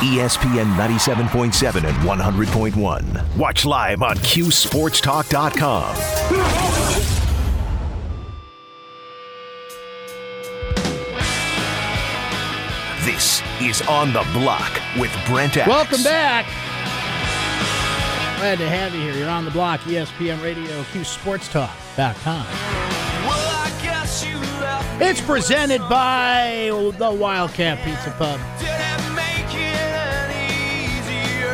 ESPN 97.7 and 100.1. Watch live on CuseSportsTalk.com. This is On the Block with Brent Axe. Welcome back. Glad to have you here. You're on the block, ESPN Radio, CuseSportsTalk.com. It's presented by the Wildcat Pizza Pub.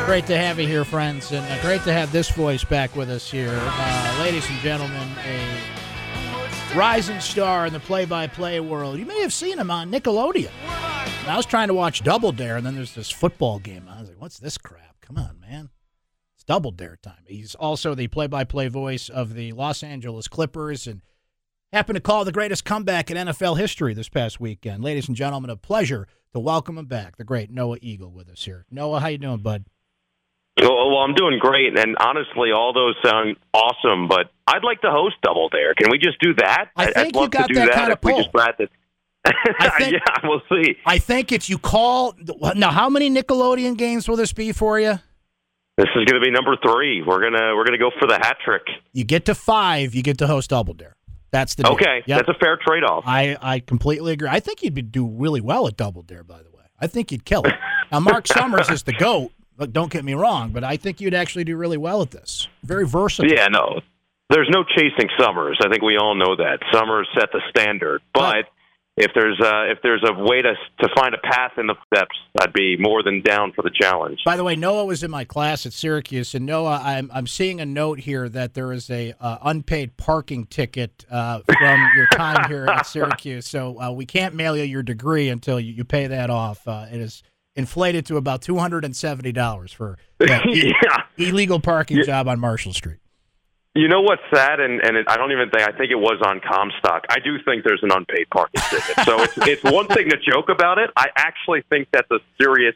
Great to have you here, friends, and uh, great to have this voice back with us here. Uh, ladies and gentlemen, a rising star in the play-by-play world. You may have seen him on Nickelodeon. I was trying to watch Double Dare, and then there's this football game. I was like, what's this crap? Come on, man. It's Double Dare time. He's also the play-by-play voice of the Los Angeles Clippers and happened to call the greatest comeback in NFL history this past weekend. Ladies and gentlemen, a pleasure to welcome him back, the great Noah Eagle with us here. Noah, how you doing, bud? Well, well, I'm doing great, and honestly, all those sound awesome. But I'd like to host Double Dare. Can we just do that? I think would love you got to do that that kind of if we pull. just practice. I think- yeah, we'll see. I think if you call now, how many Nickelodeon games will this be for you? This is going to be number three. We're gonna we're gonna go for the hat trick. You get to five, you get to host Double Dare. That's the deal. Okay, Yep. that's a fair trade off. I, I completely agree. I think you'd be, do really well at Double Dare, by the way. I think you'd kill it. Now, Mark Summers is the GOAT, but don't get me wrong, but I think you'd actually do really well at this. Very versatile. Yeah, no, there's no chasing Summers. I think we all know that Summers set the standard. But if there's a, if there's a way to to find a path in the steps, I'd be more than down for the challenge. By the way, Noah was in my class at Syracuse, and Noah, I'm I'm seeing a note here that there is a uh, unpaid parking ticket uh, from your time here at Syracuse. So uh, we can't mail you your degree until you, you pay that off. Uh, it is inflated to about two hundred and seventy dollars for yeah. illegal parking job on Marshall Street. You know what's sad, and and it, I don't even think I think it was on Comstock. I do think there's an unpaid parking ticket. So it's it's one thing to joke about it. I actually think that's a serious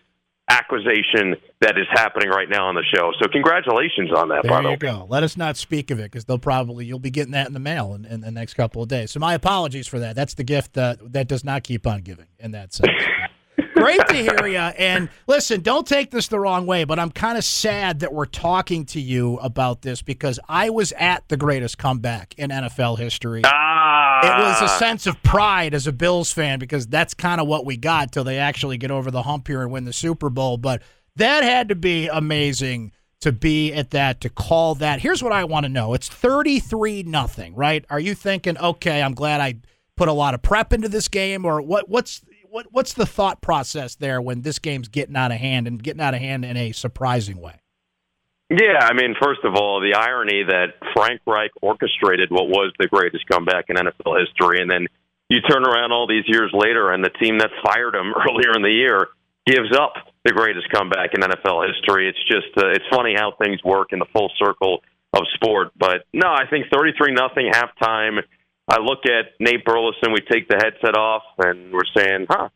accusation that is happening right now on the show. So congratulations on that, by There the way. go. Let us not speak of it because they'll probably you'll be getting that in the mail in, in the next couple of days. So my apologies for that. That's the gift uh, that does not keep on giving in that sense. Great to hear you. And listen, don't take this the wrong way, but I'm kind of sad that we're talking to you about this because I was at the greatest comeback in NFL history. Ah, It was a sense of pride as a Bills fan because that's kind of what we got till they actually get over the hump here and win the Super Bowl. But that had to be amazing to be at that, to call that. Here's what I want to know. It's 33 nothing, right? Are you thinking, okay, I'm glad I put a lot of prep into this game or what what's what what's the thought process there when this game's getting out of hand and getting out of hand in a surprising way? Yeah, I mean, first of all, the irony that Frank Reich orchestrated what was the greatest comeback in NFL history, and then you turn around all these years later, and the team that fired him earlier in the year gives up the greatest comeback in NFL history. It's just uh, it's funny how things work in the full circle of sport. But no, I think thirty-three nothing halftime. I look at Nate Burleson. We take the headset off, and we're saying, "Huh,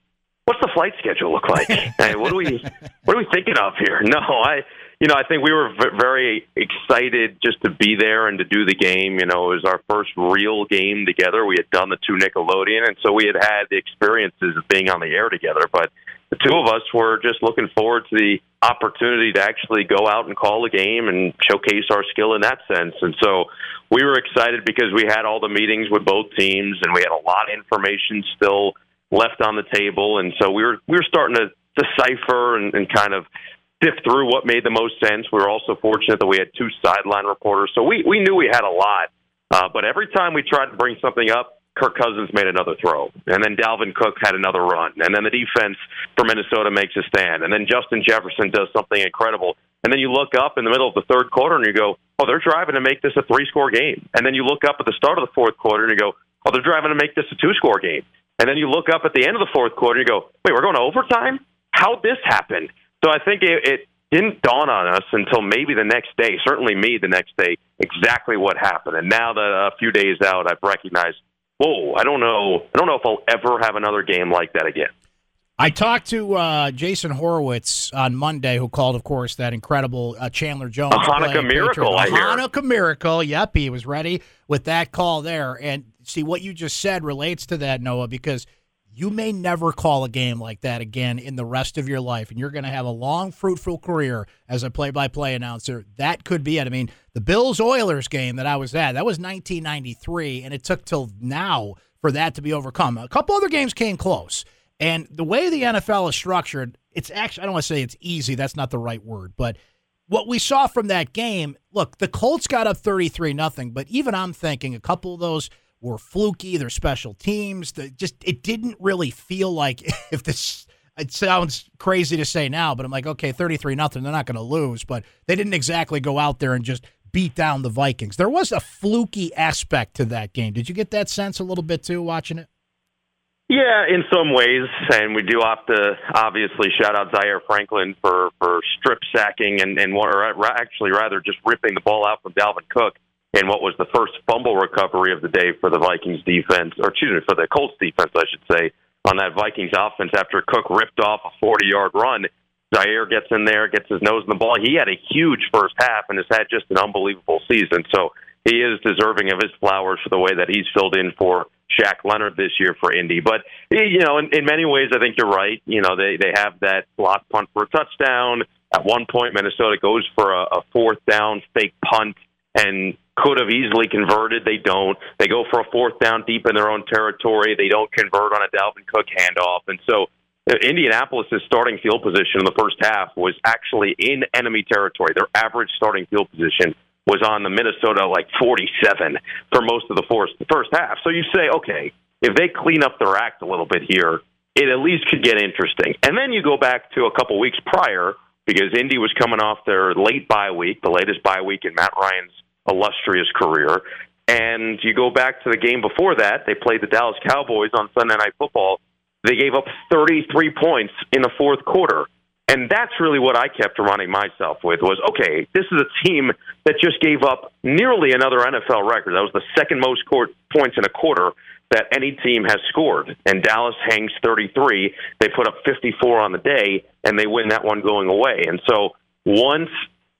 what's the flight schedule look like? hey, what are we what are we thinking of here?" No, I you know I think we were v- very excited just to be there and to do the game. You know, it was our first real game together. We had done the two Nickelodeon, and so we had had the experiences of being on the air together. But the two of us were just looking forward to the opportunity to actually go out and call a game and showcase our skill in that sense. And so we were excited because we had all the meetings with both teams and we had a lot of information still left on the table. And so we were we were starting to decipher and, and kind of sift through what made the most sense. We were also fortunate that we had two sideline reporters, so we we knew we had a lot. Uh, but every time we tried to bring something up, Kirk Cousins made another throw, and then Dalvin Cook had another run, and then the defense for Minnesota makes a stand, and then Justin Jefferson does something incredible, and then you look up in the middle of the third quarter and you go, "Oh, they're driving to make this a three-score game," and then you look up at the start of the fourth quarter and you go, "Oh, they're driving to make this a two-score game," and then you look up at the end of the fourth quarter and you go, "Wait, we're going to overtime? How'd this happen?" So I think it, it didn't dawn on us until maybe the next day, certainly me the next day, exactly what happened. And now that a few days out, I've recognized, whoa, I don't know, I don't know if I'll ever have another game like that again. I talked to uh, Jason Horowitz on Monday, who called, of course, that incredible uh, Chandler Jones. A Hanukkah miracle. I A hear. Hanukkah miracle. Yep, he was ready with that call there. And see, what you just said relates to that, Noah, because you may never call a game like that again in the rest of your life, and you're going to have a long, fruitful career as a play-by-play announcer. That could be it. I mean, the Bills Oilers game that I was at that was 1993, and it took till now for that to be overcome. A couple other games came close, and the way the NFL is structured, it's actually I don't want to say it's easy. That's not the right word, but what we saw from that game, look, the Colts got up 33 nothing, but even I'm thinking a couple of those were fluky, they're special teams. The, just it didn't really feel like if this it sounds crazy to say now, but I'm like, okay, 33 nothing, they're not going to lose, but they didn't exactly go out there and just beat down the Vikings. There was a fluky aspect to that game. Did you get that sense a little bit too watching it? Yeah, in some ways, and we do have to obviously shout out Zaire Franklin for for strip sacking and and or actually rather just ripping the ball out from Dalvin Cook in what was the first fumble recovery of the day for the Vikings defense, or excuse me, for the Colts defense, I should say, on that Vikings offense after Cook ripped off a 40 yard run. Zaire gets in there, gets his nose in the ball. He had a huge first half and has had just an unbelievable season. So he is deserving of his flowers for the way that he's filled in for Shaq Leonard this year for Indy. But you know, in, in many ways, I think you're right. You know, they they have that block punt for a touchdown. At one point, Minnesota goes for a, a fourth down fake punt and could have easily converted. They don't. They go for a fourth down deep in their own territory. They don't convert on a Dalvin Cook handoff, and so. Uh, Indianapolis's starting field position in the first half was actually in enemy territory. Their average starting field position was on the Minnesota like 47 for most of the first half. So you say, okay, if they clean up their act a little bit here, it at least could get interesting. And then you go back to a couple weeks prior because Indy was coming off their late bye week, the latest bye week in Matt Ryan's illustrious career. And you go back to the game before that, they played the Dallas Cowboys on Sunday Night Football. They gave up 33 points in the fourth quarter. And that's really what I kept reminding myself with was okay, this is a team that just gave up nearly another NFL record. That was the second most court points in a quarter that any team has scored. And Dallas hangs 33. They put up 54 on the day, and they win that one going away. And so once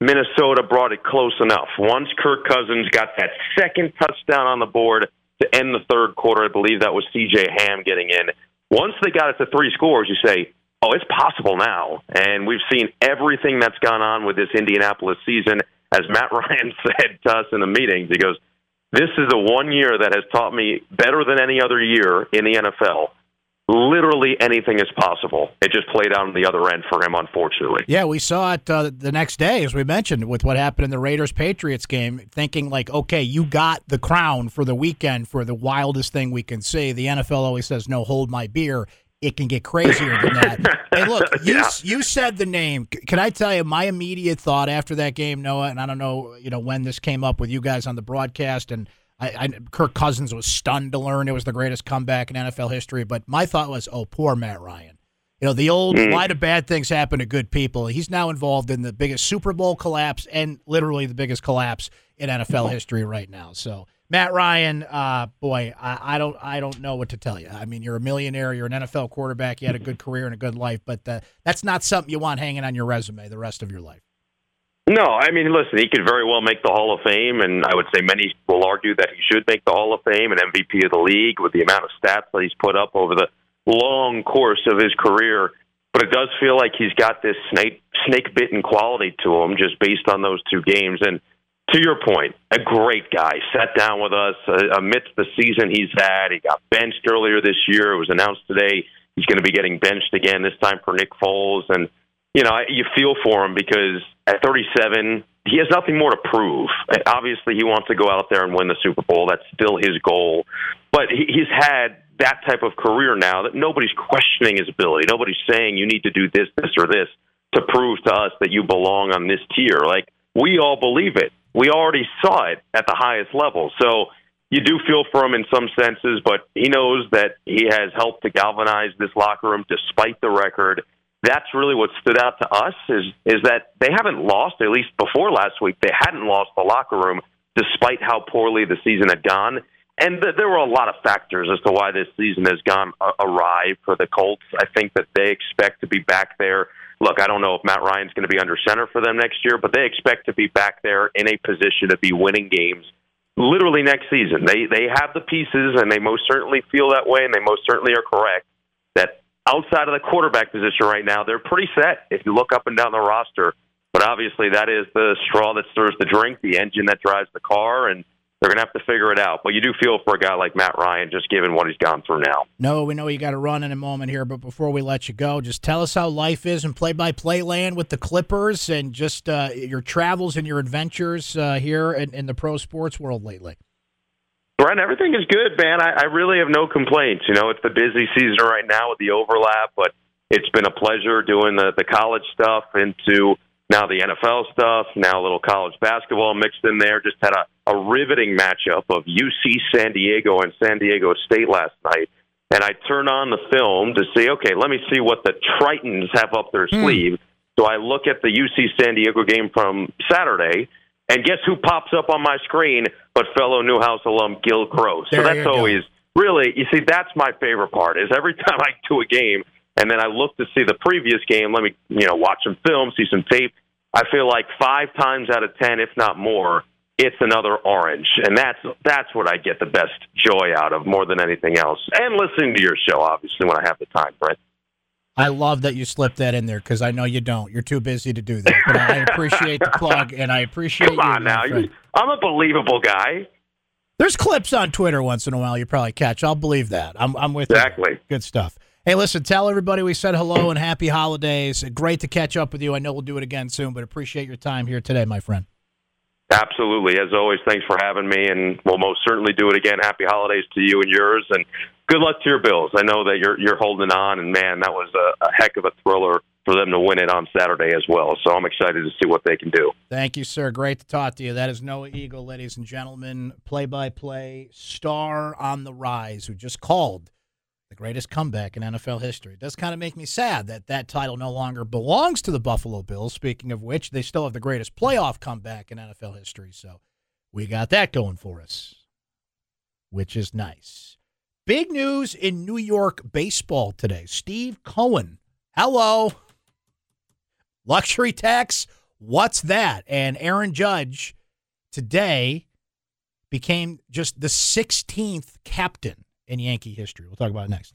Minnesota brought it close enough, once Kirk Cousins got that second touchdown on the board to end the third quarter, I believe that was C.J. Ham getting in. Once they got it to three scores, you say, oh, it's possible now. And we've seen everything that's gone on with this Indianapolis season. As Matt Ryan said to us in the meetings, he goes, This is the one year that has taught me better than any other year in the NFL. Literally anything is possible. It just played out on the other end for him, unfortunately. Yeah, we saw it uh, the next day, as we mentioned, with what happened in the Raiders Patriots game, thinking, like, okay, you got the crown for the weekend for the wildest thing we can see. The NFL always says, no, hold my beer it can get crazier than that. hey, look, you yeah. you said the name. Can I tell you my immediate thought after that game, Noah? And I don't know, you know, when this came up with you guys on the broadcast, and I, I, Kirk Cousins was stunned to learn it was the greatest comeback in NFL history. But my thought was, oh, poor Matt Ryan. You know, the old mm. why do bad things happen to good people? He's now involved in the biggest Super Bowl collapse and literally the biggest collapse in NFL history right now. So Matt Ryan, uh, boy, I, I, don't, I don't know what to tell you. I mean, you're a millionaire, you're an NFL quarterback, you had a good career and a good life, but uh, that's not something you want hanging on your resume the rest of your life. No, I mean, listen, he could very well make the Hall of Fame, and I would say many will argue that he should make the Hall of Fame and MVP of the league with the amount of stats that he's put up over the long course of his career. But it does feel like he's got this snake snake bitten quality to him, just based on those two games. And to your point, a great guy. Sat down with us uh, amidst the season he's had. He got benched earlier this year. It was announced today he's going to be getting benched again this time for Nick Foles. And you know, you feel for him because at 37, he has nothing more to prove. Obviously, he wants to go out there and win the Super Bowl. That's still his goal. But he's had that type of career now that nobody's questioning his ability. Nobody's saying you need to do this, this, or this to prove to us that you belong on this tier. Like we all believe it we already saw it at the highest level. So you do feel for him in some senses, but he knows that he has helped to galvanize this locker room despite the record. That's really what stood out to us is is that they haven't lost, at least before last week, they hadn't lost the locker room despite how poorly the season had gone. And th- there were a lot of factors as to why this season has gone uh, awry for the Colts. I think that they expect to be back there look, I don't know if Matt Ryan's going to be under center for them next year, but they expect to be back there in a position to be winning games literally next season. They they have the pieces and they most certainly feel that way and they most certainly are correct. that outside of the quarterback position right now, they're pretty set if you look up and down the roster. But obviously, that is the straw that stirs the drink, the engine that drives the car, and they're going to have to figure it out. But you do feel for a guy like Matt Ryan, just given what he's gone through now. No, we know you got to run in a moment here, but before we let you go, just tell us how life is in play-by-play land with the Clippers, and just uh, your travels and your adventures uh, here in, in, the pro sports world lately. Brent, everything is good, man. I, I really have no complaints. You know, it's the busy season right now with the overlap, but it's been a pleasure doing the the college stuff into now the NFL stuff, now a little college basketball mixed in there. Just had a, a riveting matchup of UC San Diego and San Diego State last night. And I turn on the film to see, okay, let me see what the Tritons have up their mm. sleeve. So I look at the UC San Diego game from Saturday, and guess who pops up on my screen but fellow Newhouse alum Gil Gross. so that's always really, you see, that's my favorite part is every time I do a game, and then I look to see the previous game. Let me, you know, watch some film, see some tape. I feel like five times out of ten, if not more, it's another orange, and that's that's what I get the best joy out of more than anything else. And listening to your show, obviously, when I have the time, Brent. I love that you slipped that in there because I know you don't. You're too busy to do that. But I appreciate the plug, and I appreciate Come on you, now, I'm a believable guy. There's clips on Twitter once in a while you probably catch. I'll believe that. I'm I'm with exactly. you. Good stuff. Hey, listen, tell everybody we said hello and happy holidays. Great to catch up with you. I know we'll do it again soon, but appreciate your time here today, my friend. Absolutely. As always, thanks for having me, and we'll most certainly do it again. Happy holidays to you and yours, and good luck to your Bills. I know that you're you're holding on, and man, that was a, a heck of a thriller for them to win it on Saturday as well. So I'm excited to see what they can do. Thank you, sir. Great to talk to you. That is Noah Eagle, ladies and gentlemen, play-by-play star on the rise, who just called the greatest comeback in NFL history. It does kind of make me sad that that title no longer belongs to the Buffalo Bills. Speaking of which, they still have the greatest playoff comeback in NFL history. So we got that going for us, which is nice. Big news in New York baseball today. Steve Cohen. Hello. Luxury tax? What's that? And Aaron Judge today became just the 16th captain in Yankee history. We'll talk about it next.